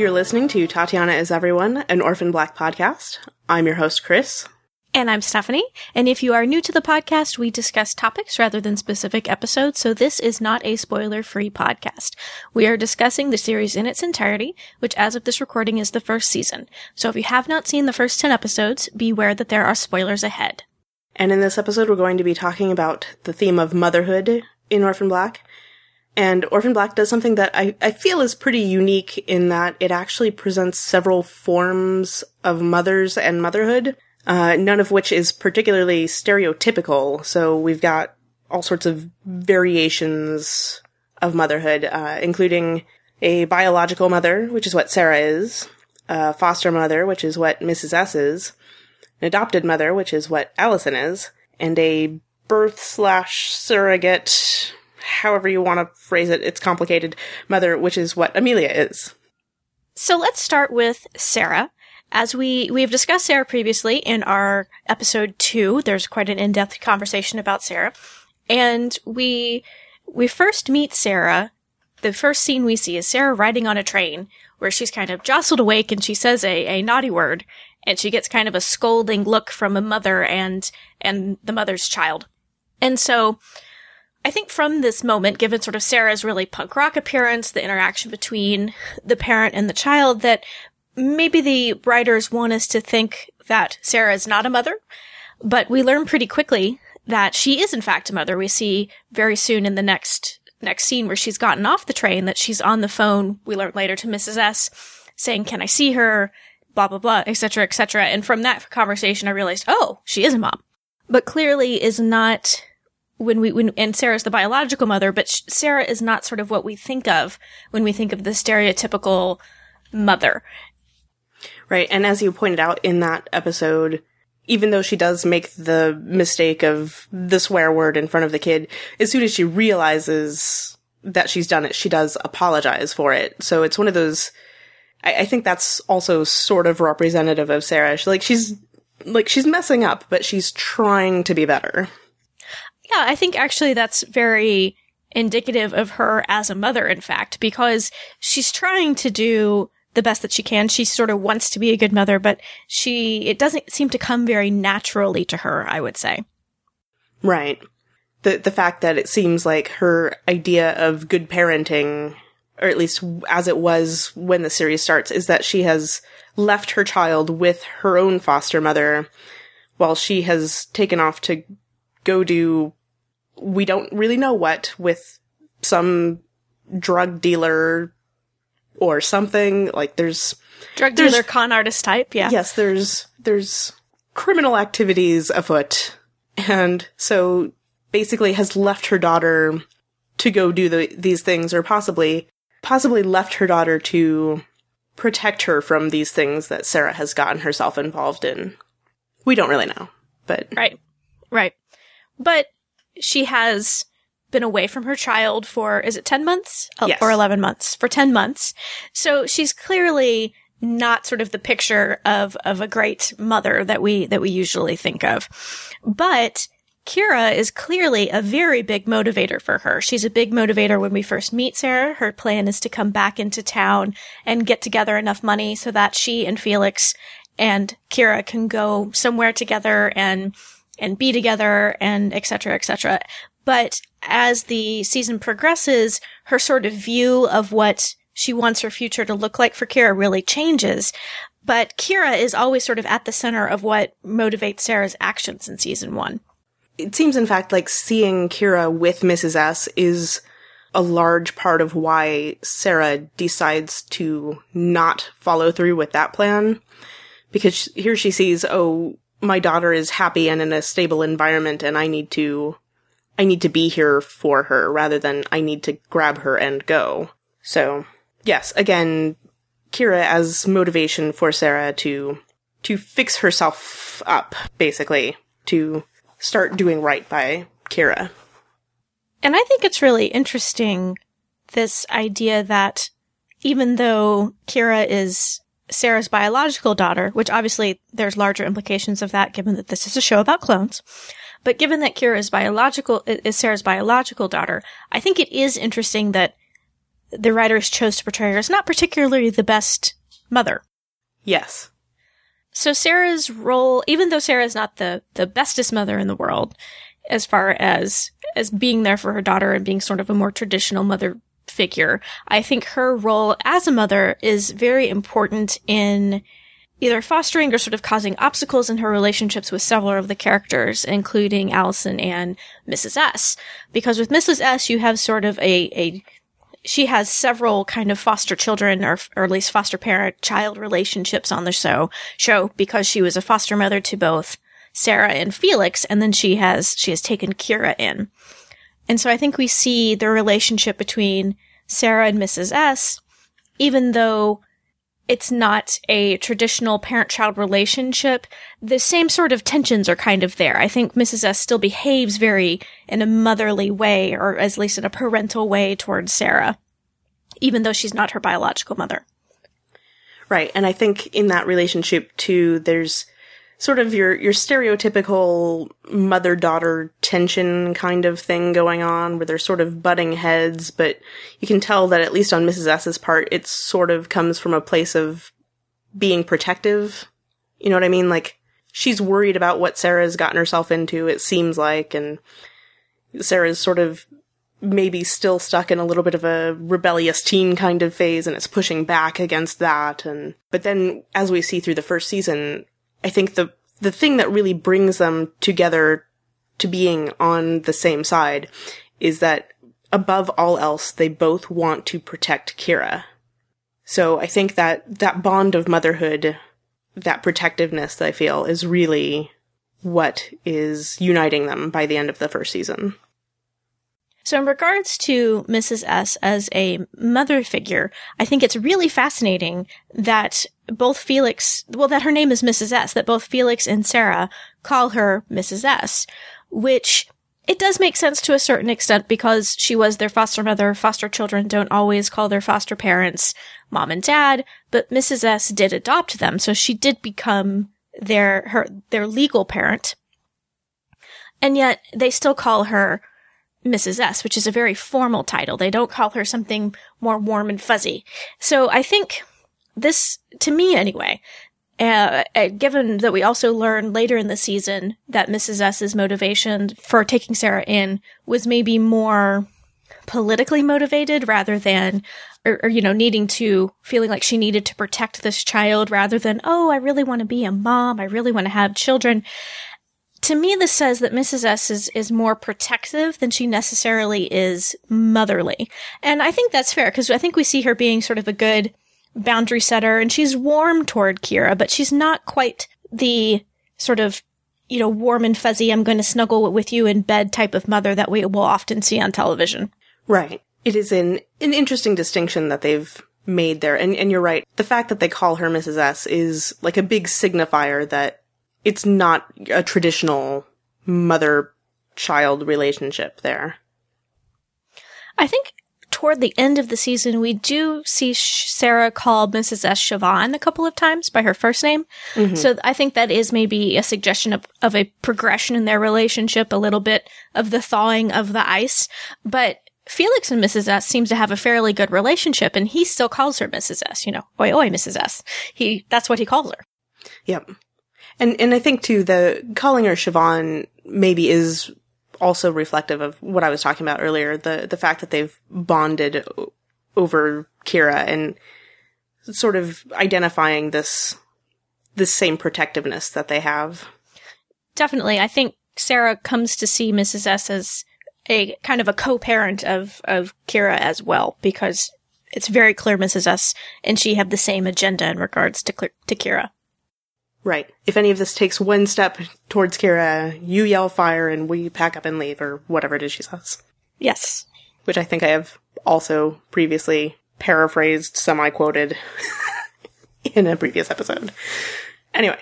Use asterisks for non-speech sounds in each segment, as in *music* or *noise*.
You're listening to Tatiana is Everyone, an Orphan Black podcast. I'm your host, Kris. And I'm Stephanie. And if you are new to the podcast, we discuss topics rather than specific episodes, so this is not a spoiler free podcast. We are discussing the series in its entirety, which as of this recording is the first season. So if you have not seen the first 10 episodes, beware that there are spoilers ahead. And in this episode, we're going to be talking about the theme of motherhood in Orphan Black. And Orphan Black does something that I, I feel is pretty unique in that it actually presents several forms of mothers and motherhood, uh, none of which is particularly stereotypical. So we've got all sorts of variations of motherhood, uh, including a biological mother, which is what Sarah is, a foster mother, which is what Mrs. S is, an adopted mother, which is what Allison is, and a birth slash surrogate however you want to phrase it, it's complicated mother, which is what Amelia is. So let's start with Sarah. As we, we've discussed Sarah previously in our episode two, there's quite an in-depth conversation about Sarah. And we, we first meet Sarah. The first scene we see is Sarah riding on a train where she's kind of jostled awake and she says a, a naughty word and she gets kind of a scolding look from a mother and, and the mother's child. And so, I think from this moment, given sort of Sarah's really punk rock appearance, the interaction between the parent and the child, that maybe the writers want us to think that Sarah is not a mother, but we learn pretty quickly that she is in fact a mother. We see very soon in the next next scene where she's gotten off the train that she's on the phone. We learn later to Mrs. S saying, "Can I see her?" Blah blah blah, etc. etc. And from that conversation, I realized, oh, she is a mom, but clearly is not when we when and Sarah's the biological mother, but Sarah is not sort of what we think of when we think of the stereotypical mother. Right, and as you pointed out in that episode, even though she does make the mistake of the swear word in front of the kid, as soon as she realizes that she's done it, she does apologize for it. So it's one of those. I, I think that's also sort of representative of Sarah. She, like she's like she's messing up, but she's trying to be better. Yeah, I think actually that's very indicative of her as a mother, in fact, because she's trying to do the best that she can. She sort of wants to be a good mother, but she, it doesn't seem to come very naturally to her, I would say. Right. The, the fact that it seems like her idea of good parenting, or at least as it was when the series starts, is that she has left her child with her own foster mother while she has taken off to go do we don't really know what with some drug dealer or something. Like there's drug dealer there's, con artist type, yeah. Yes, there's there's criminal activities afoot. And so basically has left her daughter to go do the, these things or possibly possibly left her daughter to protect her from these things that Sarah has gotten herself involved in. We don't really know, but Right. Right. But she has been away from her child for, is it 10 months? Yes. Or 11 months? For 10 months. So she's clearly not sort of the picture of, of a great mother that we, that we usually think of. But Kira is clearly a very big motivator for her. She's a big motivator when we first meet Sarah. Her plan is to come back into town and get together enough money so that she and Felix and Kira can go somewhere together and and be together and etc etc but as the season progresses her sort of view of what she wants her future to look like for Kira really changes. But Kira is always sort of at the center of what motivates Sarah's actions in season 1 it seems in fact like seeing Kira with Mrs. S is a large part of why Sarah decides to not follow through with that plan. Because here she sees, oh, my daughter is happy and in a stable environment and I need to I need to be here for her rather than I need to grab her and go. So, yes, again, Kira as motivation for Sarah to to fix herself up basically, to start doing right by Kira. And I think it's really interesting this idea that even though Kira is Sarah's biological daughter, which obviously there's larger implications of that given that this is a show about clones. But given that Kira is biological, is Sarah's biological daughter, I think it is interesting that the writers chose to portray her as not particularly the best mother. Yes. So Sarah's role, even though Sarah is not the, the bestest mother in the world, as far as, as being there for her daughter and being sort of a more traditional mother figure, I think her role as a mother is very important in either fostering or sort of causing obstacles in her relationships with several of the characters, including Allison and Mrs. S. Because with Mrs. S, you have sort of a, a she has several kind of foster children or, or at least foster parent child relationships on the show show because she was a foster mother to both Sarah and Felix and then she has she has taken Kira in. And so I think we see the relationship between Sarah and Mrs. S even though it's not a traditional parent-child relationship, the same sort of tensions are kind of there. I think Mrs. S still behaves very in a motherly way, or at least in a parental way towards Sarah, even though she's not her biological mother. Right. And I think in that relationship too, there's sort of your your stereotypical mother daughter tension kind of thing going on where they're sort of butting heads but you can tell that at least on Mrs. S's part it sort of comes from a place of being protective you know what i mean like she's worried about what sarah's gotten herself into it seems like and sarah's sort of maybe still stuck in a little bit of a rebellious teen kind of phase and it's pushing back against that and but then as we see through the first season I think the the thing that really brings them together to being on the same side is that above all else, they both want to protect Kira. So I think that that bond of motherhood, that protectiveness that I feel is really what is uniting them by the end of the first season. So, in regards to Mrs. S as a mother figure, I think it's really fascinating that both Felix, well, that her name is Mrs. S, that both Felix and Sarah call her Mrs. S, which it does make sense to a certain extent because she was their foster mother. Foster children don't always call their foster parents mom and dad, but Mrs. S did adopt them, so she did become their her their legal parent. And yet they still call her Mrs. S, which is a very formal title. They don't call her something more warm and fuzzy. So I think this, to me anyway, uh, uh, given that we also learn later in the season that Mrs. S's motivation for taking Sarah in was maybe more politically motivated rather than, or, or, you know, needing to, feeling like she needed to protect this child rather than, oh, I really want to be a mom. I really want to have children to me, this says that Mrs. S is, is more protective than she necessarily is motherly. And I think that's fair because I think we see her being sort of a good boundary setter and she's warm toward Kira, but she's not quite the sort of, you know, warm and fuzzy, I'm going to snuggle with you in bed type of mother that we will often see on television. Right. It is an, an interesting distinction that they've made there. And, and you're right. The fact that they call her Mrs. S is like a big signifier that it's not a traditional mother child relationship there. I think toward the end of the season, we do see Sarah call Mrs. S. Siobhan a couple of times by her first name. Mm-hmm. So I think that is maybe a suggestion of, of a progression in their relationship, a little bit of the thawing of the ice. But Felix and Mrs. S seems to have a fairly good relationship, and he still calls her Mrs. S. You know, oi oi, Mrs. S. He that's what he calls her. Yep. And and I think too the calling her Siobhan maybe is also reflective of what I was talking about earlier the the fact that they've bonded over Kira and sort of identifying this this same protectiveness that they have. Definitely, I think Sarah comes to see Mrs. S as a kind of a co-parent of of Kira as well because it's very clear Mrs. S and she have the same agenda in regards to to Kira. Right. If any of this takes one step towards Kira, you yell fire and we pack up and leave, or whatever it is she says. Yes. Which I think I have also previously paraphrased, semi quoted *laughs* in a previous episode. Anyway.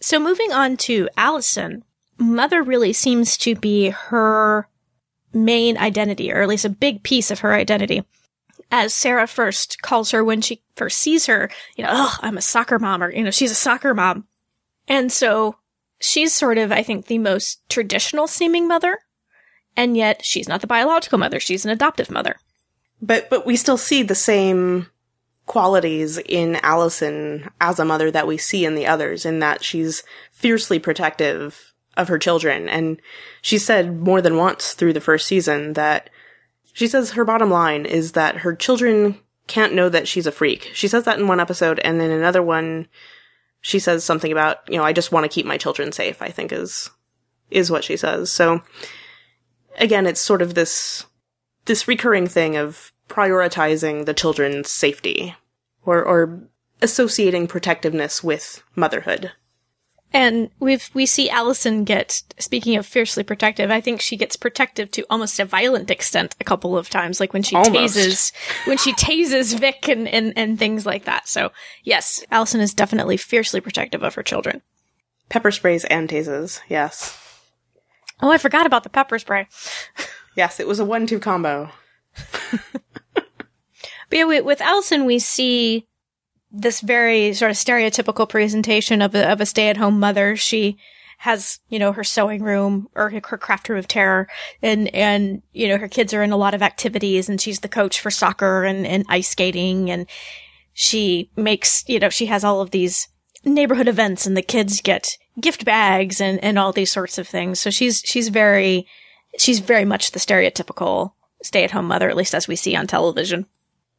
So moving on to Allison, Mother really seems to be her main identity, or at least a big piece of her identity as Sarah first calls her when she first sees her, you know, oh, I'm a soccer mom, or, you know, she's a soccer mom. And so she's sort of, I think, the most traditional seeming mother. And yet she's not the biological mother. She's an adoptive mother. but but we still see the same qualities in Allison as a mother that we see in the others in that she's fiercely protective of her children and she said more than once through the first season that she says her bottom line is that her children can't know that she's a freak. She says that in one episode and then another one she says something about, you know, I just want to keep my children safe, I think is is what she says. So again, it's sort of this this recurring thing of prioritizing the children's safety or or associating protectiveness with motherhood. And we've we see Allison get speaking of fiercely protective, I think she gets protective to almost a violent extent a couple of times, like when she Almost. tases when she tases Vic and, and, and things like that. So yes, Allison is definitely fiercely protective of her children. Pepper sprays and tases, yes. Oh, I forgot about the pepper spray. *laughs* Yes, it was a one two combo. *laughs* But yeah, we, with Allison, we see this very sort of stereotypical presentation of a, of a stay-at-home mother. She has, you know, her sewing room or her craft room of terror and, and, you know, her kids are in a lot of activities and she's the coach for soccer and, and ice skating and she makes, you know, she has all of these neighborhood events and the kids get gift bags and, and all these sorts of things. So she's, she's very, she's very much the stereotypical stay-at-home mother, at least as we see on television.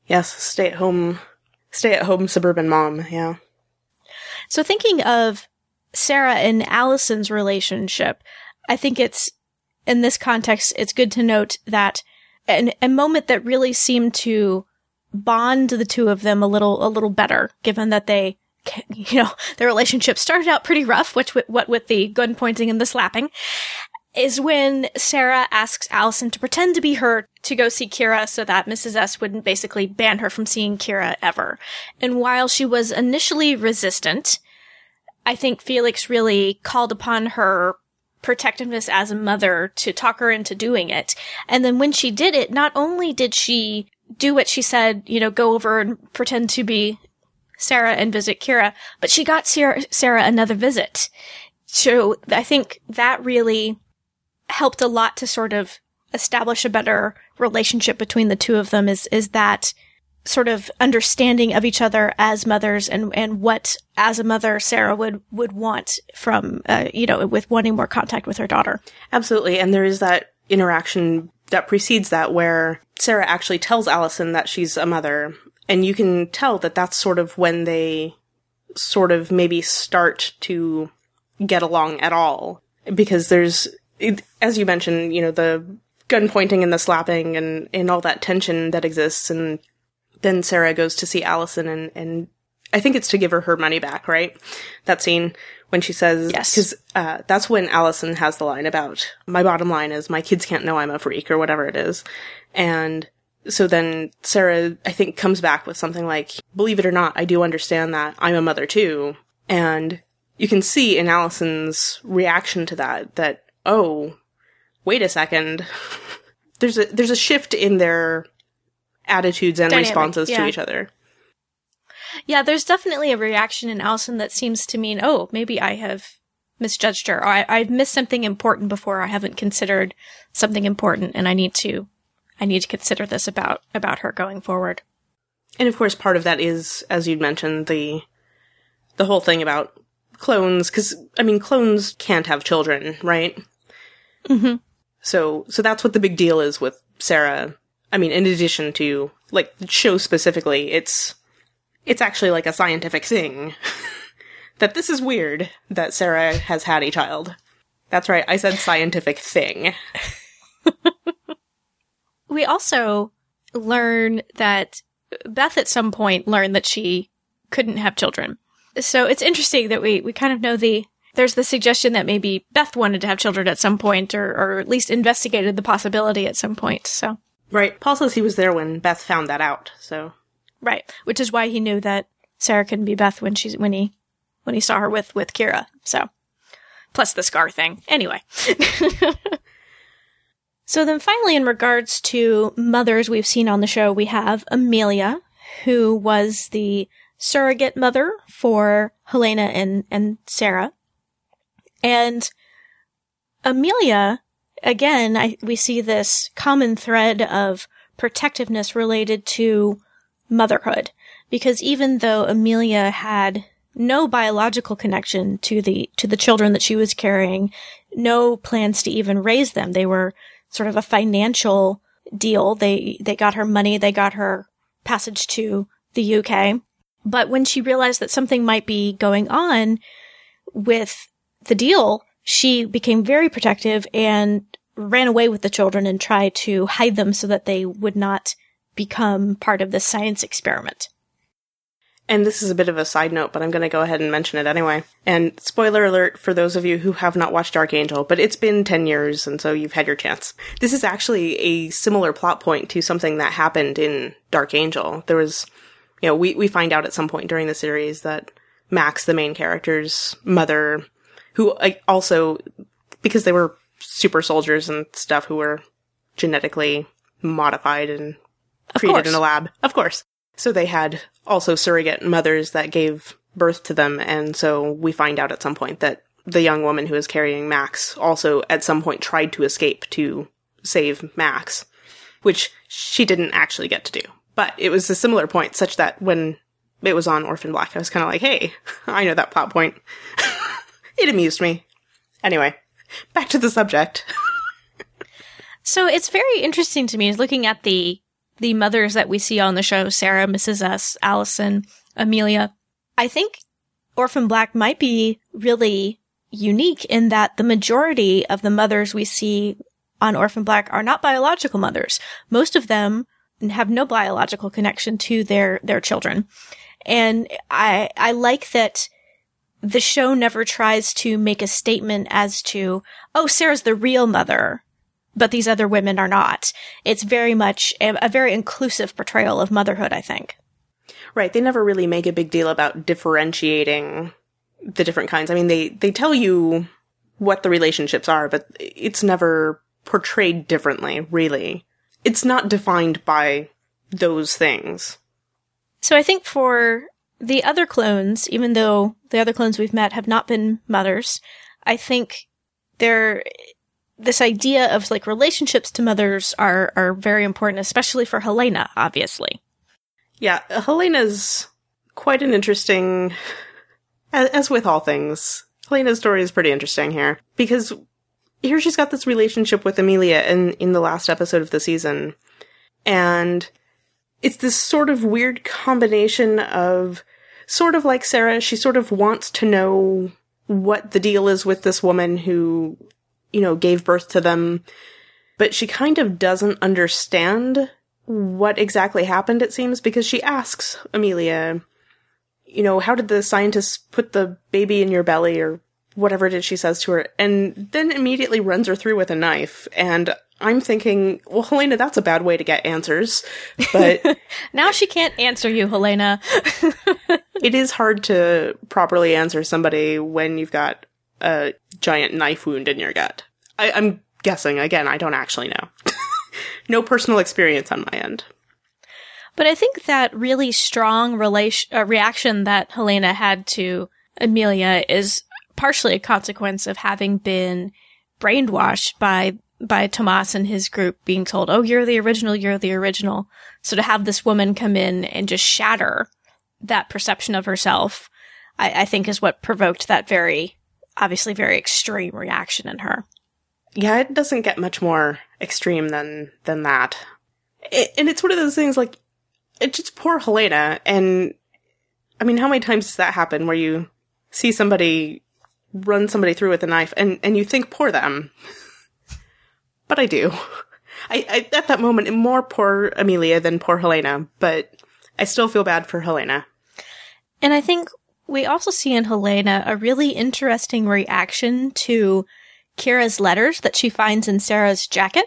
Yes, stay at home stay at home suburban mom, yeah. So thinking of Sarah and Allison's relationship, I think it's in this context, it's good to note that an, a moment that really seemed to bond the two of them a little, a little better, given that they, *laughs* you know, their relationship started out pretty rough, which, what with the gun pointing and the slapping, is when Sarah asks Allison to pretend to be her to go see Kira so that Mrs. S wouldn't basically ban her from seeing Kira ever. And while she was initially resistant, I think Felix really called upon her protectiveness as a mother to talk her into doing it. And then when she did it, not only did she do what she said, you know, go over and pretend to be Sarah and visit Kira, but she got Sarah, another visit. So I think that really helped a lot to sort of establish a better relationship between the two of them is is that sort of understanding of each other as mothers and and what as a mother Sarah would would want from uh, you know with wanting more contact with her daughter. Absolutely, and there is that interaction that precedes that where Sarah actually tells Allison that she's a mother, and you can tell that that's sort of when they sort of maybe start to get along at all because there's it, as you mentioned, you know, the gun pointing and the slapping and, and all that tension that exists. And then Sarah goes to see Allison and, and I think it's to give her her money back, right? That scene when she says, Yes. cause, uh, that's when Allison has the line about my bottom line is my kids can't know I'm a freak or whatever it is. And so then Sarah, I think, comes back with something like, believe it or not, I do understand that I'm a mother too. And you can see in Allison's reaction to that, that oh, wait a second. *laughs* there's a there's a shift in their attitudes and Dynamic, responses to each other. Yeah, there's definitely a reaction in Allison that seems to mean, oh, maybe I have misjudged her, or I, I've missed something important before. I haven't considered something important, and I need to, I need to consider this about about her going forward. And of course, part of that is, as you'd mentioned, the the whole thing about clones, because I mean, clones can't have children, right? Mm-hmm. So, so that's what the big deal is with Sarah. I mean, in addition to like the show specifically, it's it's actually like a scientific thing *laughs* that this is weird that Sarah has had a child. That's right, I said scientific thing. *laughs* We also learn that Beth at some point learned that she couldn't have children. So it's interesting that we, we kind of know the, there's the suggestion that maybe Beth wanted to have children at some point or, or at least investigated the possibility at some point. So, Right. Paul says he was there when Beth found that out. So right. Which is why he knew that Sarah couldn't be Beth when she's, when he, when he saw her with, with Kira. So, plus the scar thing. Anyway. *laughs* so then finally, in regards to mothers we've seen on the show, we have Amelia, who was the surrogate mother for Helena and, and Sarah. And Amelia, again, I, we see this common thread of protectiveness related to motherhood. Because even though Amelia had no biological connection to the, to the children that she was carrying, no plans to even raise them, they were sort of a financial deal. They, they got her money, they got her passage to the UK. But when she realized that something might be going on with the deal, she became very protective and ran away with the children and tried to hide them so that they would not become part of the science experiment. And this is a bit of a side note, but I'm going to go ahead and mention it anyway. And spoiler alert for those of you who have not watched Dark Angel, but it's been 10 years, and so you've had your chance. This is actually a similar plot point to something that happened in Dark Angel. There was, you know, we, we find out at some point during the series that Max, the main character's mother, who also, because they were super soldiers and stuff who were genetically modified and created in a lab, of course. So they had also surrogate mothers that gave birth to them, and so we find out at some point that the young woman who is carrying Max also at some point tried to escape to save Max, which she didn't actually get to do. But it was a similar point, such that when it was on Orphan Black, I was kind of like, hey, *laughs* I know that plot point. *laughs* it amused me. Anyway, back to the subject. *laughs* so it's very interesting to me looking at the the mothers that we see on the show, Sarah, Mrs. S, Allison, Amelia. I think Orphan Black might be really unique in that the majority of the mothers we see on Orphan Black are not biological mothers. Most of them have no biological connection to their, their children. And I, I like that the show never tries to make a statement as to, oh, Sarah's the real mother, but these other women are not. It's very much a, a very inclusive portrayal of motherhood, I think. Right. They never really make a big deal about differentiating the different kinds. I mean, they, they tell you what the relationships are, but it's never portrayed differently, really. It's not defined by those things. So I think for the other clones, even though the other clones we've met have not been mothers, I think they're this idea of like relationships to mothers are are very important, especially for Helena, obviously. Yeah, Helena's quite an interesting as, as with all things. Helena's story is pretty interesting here because here she's got this relationship with Amelia in in the last episode of the season. And it's this sort of weird combination of sort of like Sarah, she sort of wants to know what the deal is with this woman who, you know, gave birth to them, but she kind of doesn't understand what exactly happened, it seems, because she asks Amelia, you know, how did the scientists put the baby in your belly or whatever it is she says to her, and then immediately runs her through with a knife. And I'm thinking, well, Helena, that's a bad way to get answers. But *laughs* now she can't answer you, Helena. *laughs* it is hard to properly answer somebody when you've got a giant knife wound in your gut. I, am guessing. Again, I don't actually know. *laughs* no personal experience on my end. But I think that really strong relation, uh, reaction that Helena had to Amelia is partially a consequence of having been brainwashed by by Tomas and his group being told, "Oh, you're the original, you're the original." So to have this woman come in and just shatter that perception of herself, I, I think is what provoked that very, obviously, very extreme reaction in her. Yeah, it doesn't get much more extreme than than that. It, and it's one of those things like it's just poor Helena. And I mean, how many times does that happen where you see somebody run somebody through with a knife and and you think poor them? *laughs* but I do. I, I, at that moment more poor Amelia than poor Helena, but I still feel bad for Helena. And I think we also see in Helena a really interesting reaction to Kira's letters that she finds in Sarah's jacket.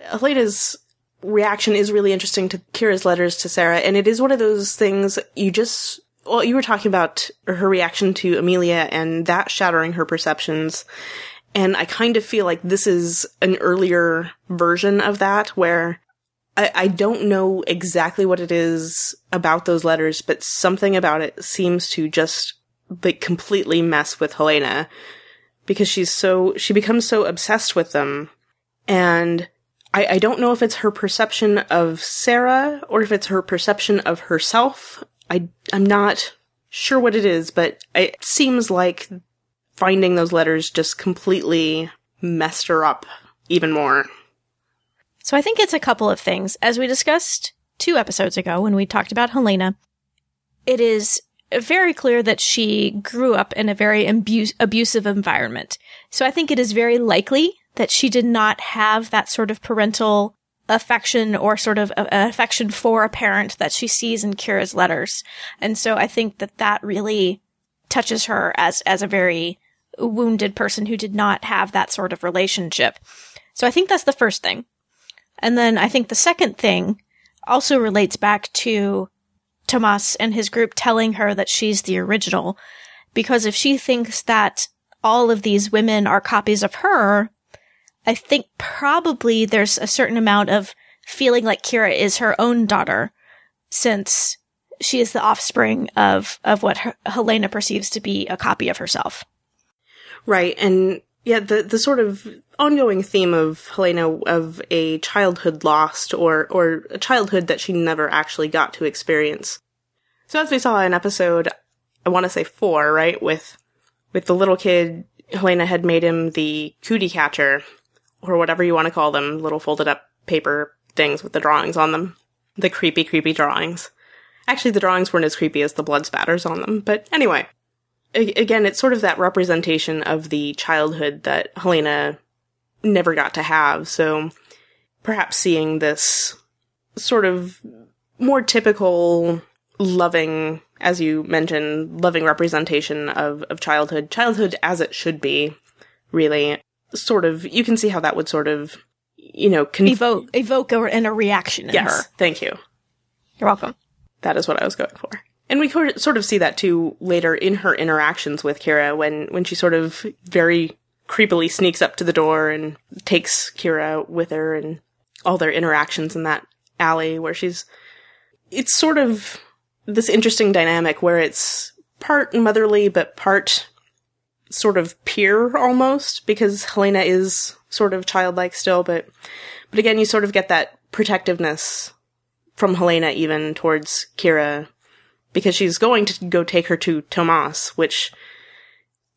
Helena's reaction is really interesting to Kira's letters to Sarah, and it is one of those things you just well, you were talking about her reaction to Amelia and that shattering her perceptions. And I kind of feel like this is an earlier version of that where I, I don't know exactly what it is about those letters, but something about it seems to just like completely mess with Helena because she's so, she becomes so obsessed with them. And I, I don't know if it's her perception of Sarah or if it's her perception of herself. I, I'm not sure what it is, but it seems like finding those letters just completely messed her up even more. So I think it's a couple of things. As we discussed two episodes ago when we talked about Helena, it is very clear that she grew up in a very abusive environment. So I think it is very likely that she did not have that sort of parental affection or sort of a affection for a parent that she sees in Kira's letters. And so I think that that really touches her as, as a very wounded person who did not have that sort of relationship. So I think that's the first thing. And then I think the second thing also relates back to Tomas and his group telling her that she's the original. Because if she thinks that all of these women are copies of her, I think probably there's a certain amount of feeling like Kira is her own daughter since she is the offspring of, of what her, Helena perceives to be a copy of herself. Right. And yeah, the, the sort of ongoing theme of Helena of a childhood lost or, or a childhood that she never actually got to experience. So as we saw in episode, I want to say four, right? With, with the little kid, Helena had made him the cootie catcher or whatever you want to call them, little folded up paper things with the drawings on them. The creepy, creepy drawings. Actually, the drawings weren't as creepy as the blood spatters on them, but anyway. again, it's sort of that representation of the childhood that Helena never got to have, so perhaps seeing this sort of more typical loving, as you mentioned, loving representation of, of childhood, childhood as it should be, really, sort of, you can see how that would sort of, you know, conf- evoke, evoke a, and a reaction in yes, her. Thank you. You're welcome. That is what I was going for. And we could sort of see that too later in her interactions with Kira when, when she sort of very creepily sneaks up to the door and takes Kira with her and all their interactions in that alley where she's, it's sort of this interesting dynamic where it's part motherly but part sort of peer almost because Helena is sort of childlike still, but but again, you sort of get that protectiveness from Helena even towards Kira because she's going to go take her to Tomas, which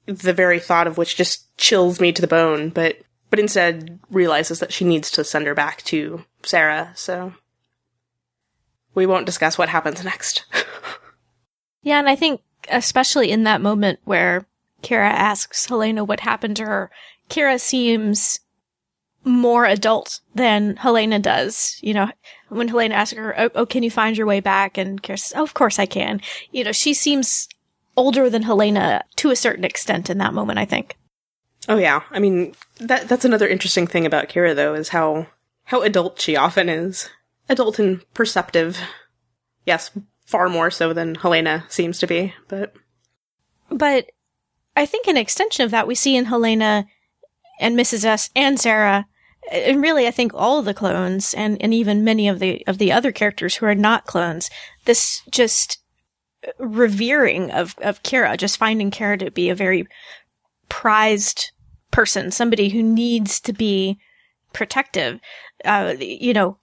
the very thought of which just chills me to the bone, but but instead realizes that she needs to send her back to Sarah, so we won't discuss what happens next. *laughs* yeah, and I think especially in that moment where Kira asks Helena what happened to her, Kira seems more adult than Helena does. You know, when Helena asks her, oh, oh, can you find your way back? And Kira says, oh, of course I can. You know, she seems older than Helena to a certain extent in that moment, I think. Oh yeah. I mean, that, that's another interesting thing about Kira though, is how, how adult she often is. Adult and perceptive. Yes, far more so than Helena seems to be, but. But I think an extension of that we see in Helena and Mrs. S and Sarah, and really I think all the clones and, and even many of the of the other characters who are not clones, this just revering of, of Kira, just finding Kira to be a very prized person, somebody who needs to be protective. Uh, you know,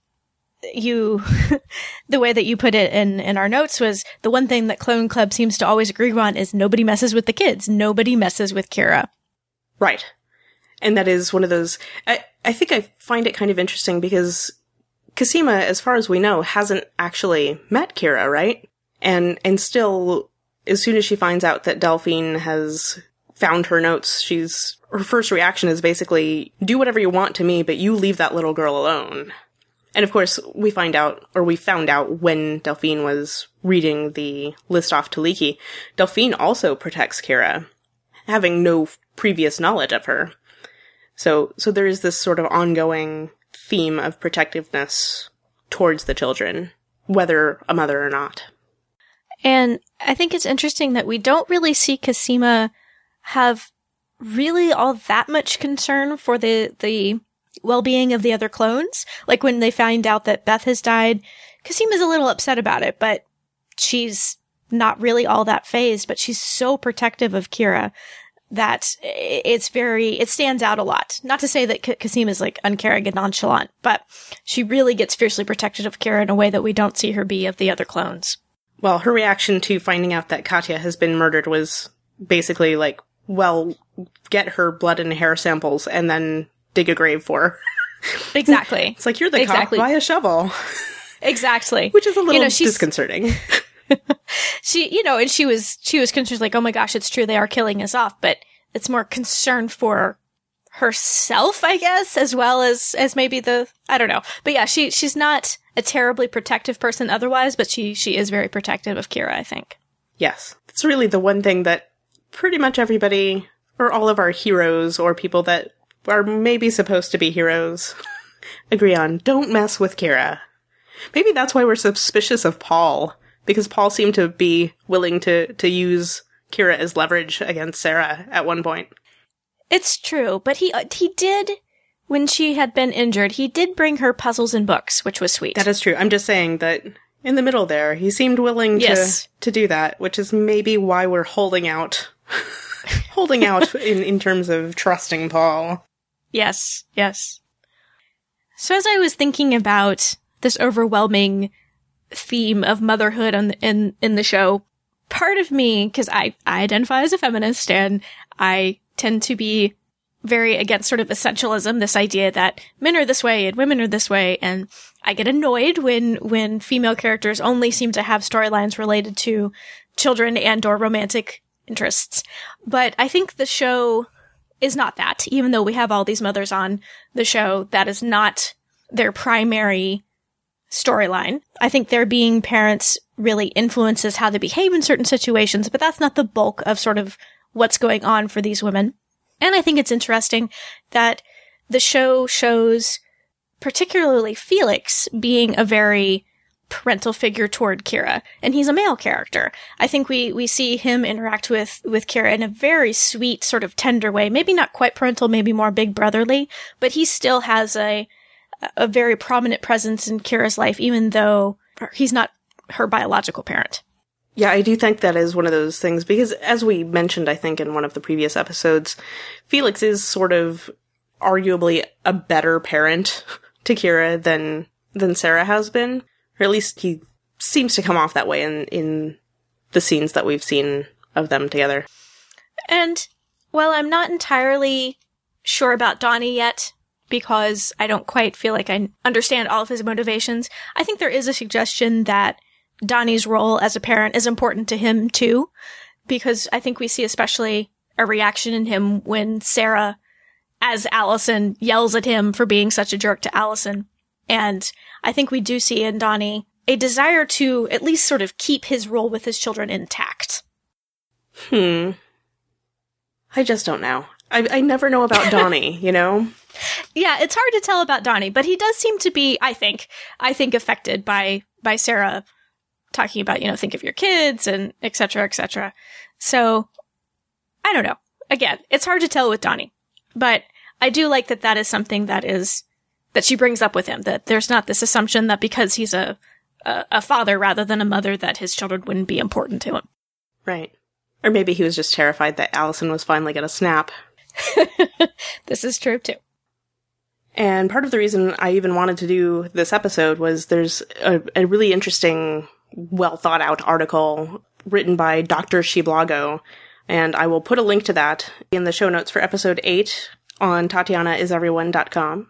you, *laughs* the way that you put it in, in our notes was the one thing that Clone Club seems to always agree on is nobody messes with the kids. Nobody messes with Kira. Right. And that is one of those, I, I think I find it kind of interesting because Cosima, as far as we know, hasn't actually met Kira, right? And, and still, as soon as she finds out that Delphine has found her notes, she's, her first reaction is basically, do whatever you want to me, but you leave that little girl alone. And of course, we find out, or we found out when Delphine was reading the list off to Leekie, Delphine also protects Kira, having no previous knowledge of her. So, so there is this sort of ongoing theme of protectiveness towards the children, whether a mother or not. And I think it's interesting that we don't really see Cosima have really all that much concern for the, the well-being of the other clones. Like when they find out that Beth has died, Cosima's a little upset about it, but she's not really all that phased, but she's so protective of Kira that it's very, it stands out a lot. Not to say that K- Cosima is like uncaring and nonchalant, but she really gets fiercely protective of Kira in a way that we don't see her be of the other clones. Well, her reaction to finding out that Katya has been murdered was basically like, well, get her blood and hair samples and then dig a grave for. *laughs* Exactly. it's like you're the Exactly. cop, buy a shovel, exactly. which is a little You know, disconcerting. *laughs* she, you know, and she was, she was concerned like, oh my gosh, it's true. They are killing us off, but it's more concern for herself, I guess, as well as, as maybe the, I don't know. But yeah, she, she's not a terribly protective person otherwise, but she, she is very protective of Kira, I think. yes, it's really the one thing that pretty much everybody, or all of our heroes, or people that are maybe supposed to be heroes, agree on. Don't mess with Kira. Maybe that's why we're suspicious of Paul, because Paul seemed to be willing to, to use Kira as leverage against Sarah at one point. It's true, but he, uh, he did, when she had been injured, he did bring her puzzles and books, which was sweet. That is true. I'm just saying that in the middle there, he seemed willing Yes. to to do that, which is maybe why we're holding out *laughs* holding out *laughs* in, in terms of trusting Paul. Yes, yes. So as I was thinking about this overwhelming theme of motherhood on the, in in the show, part of me, because I, I identify as a feminist and I tend to be very against sort of essentialism, this idea that men are this way and women are this way, and I get annoyed when when female characters only seem to have storylines related to children and or romantic interests. But I think the show is not that, even though we have all these mothers on the show, that is not their primary storyline. I think their being parents really influences how they behave in certain situations, but that's not the bulk of sort of what's going on for these women. And I think it's interesting that the show shows particularly Felix being a very parental figure toward Kira, and he's a male character. I think we we see him interact with with Kira in a very sweet, sort of tender way. Maybe not quite parental, maybe more big brotherly, but he still has a a very prominent presence in Kira's life, even though he's not her biological parent. Yeah, I do think that is one of those things because as we mentioned, I think in one of the previous episodes, Felix is sort of arguably a better parent *laughs* to Kira than than Sarah has been. Or at least he seems to come off that way in in the scenes that we've seen of them together. And while I'm not entirely sure about Donnie yet, because I don't quite feel like I understand all of his motivations, I think there is a suggestion that Donnie's role as a parent is important to him too, because I think we see especially a reaction in him when Sarah, as Allison, yells at him for being such a jerk to Allison. And I think we do see in Donnie a desire to at least sort of keep his role with his children intact. Hmm. I just don't know. I I never know about *laughs* Donnie, you know? Yeah, it's hard to tell about Donnie, but he does seem to be, I think, I think affected by by Sarah talking about, you know, think of your kids and et cetera, et cetera. So I don't know. Again, it's hard to tell with Donnie, but I do like that that is something that is that she brings up with him. That there's not this assumption that because he's a a, a father rather than a mother, that his children wouldn't be important to him. Right. Or maybe he was just terrified that Allison was finally going to snap. *laughs* This is true too. And part of the reason I even wanted to do this episode was there's a, a really interesting, well thought out article written by Dr. Shiblago, and I will put a link to that in the show notes for episode 8 on TatianaIsEveryone.com.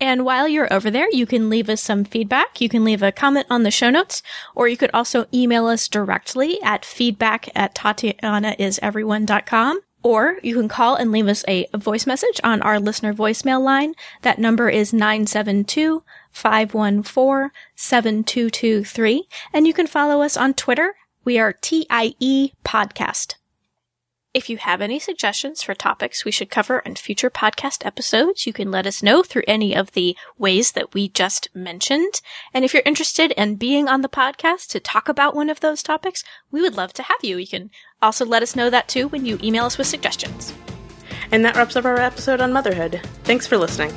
And while you're over there, you can leave us some feedback. You can leave a comment on the show notes, or you could also email us directly at feedback at tatianaiseveryone.com. Or you can call and leave us a voice message on our listener voicemail line. That number is 972 514 7223. And you can follow us on Twitter. We are TIE Podcast. If you have any suggestions for topics we should cover in future podcast episodes, you can let us know through any of the ways that we just mentioned. And if you're interested in being on the podcast to talk about one of those topics, we would love to have you. You can also let us know that too when you email us with suggestions. And that wraps up our episode on motherhood. Thanks for listening.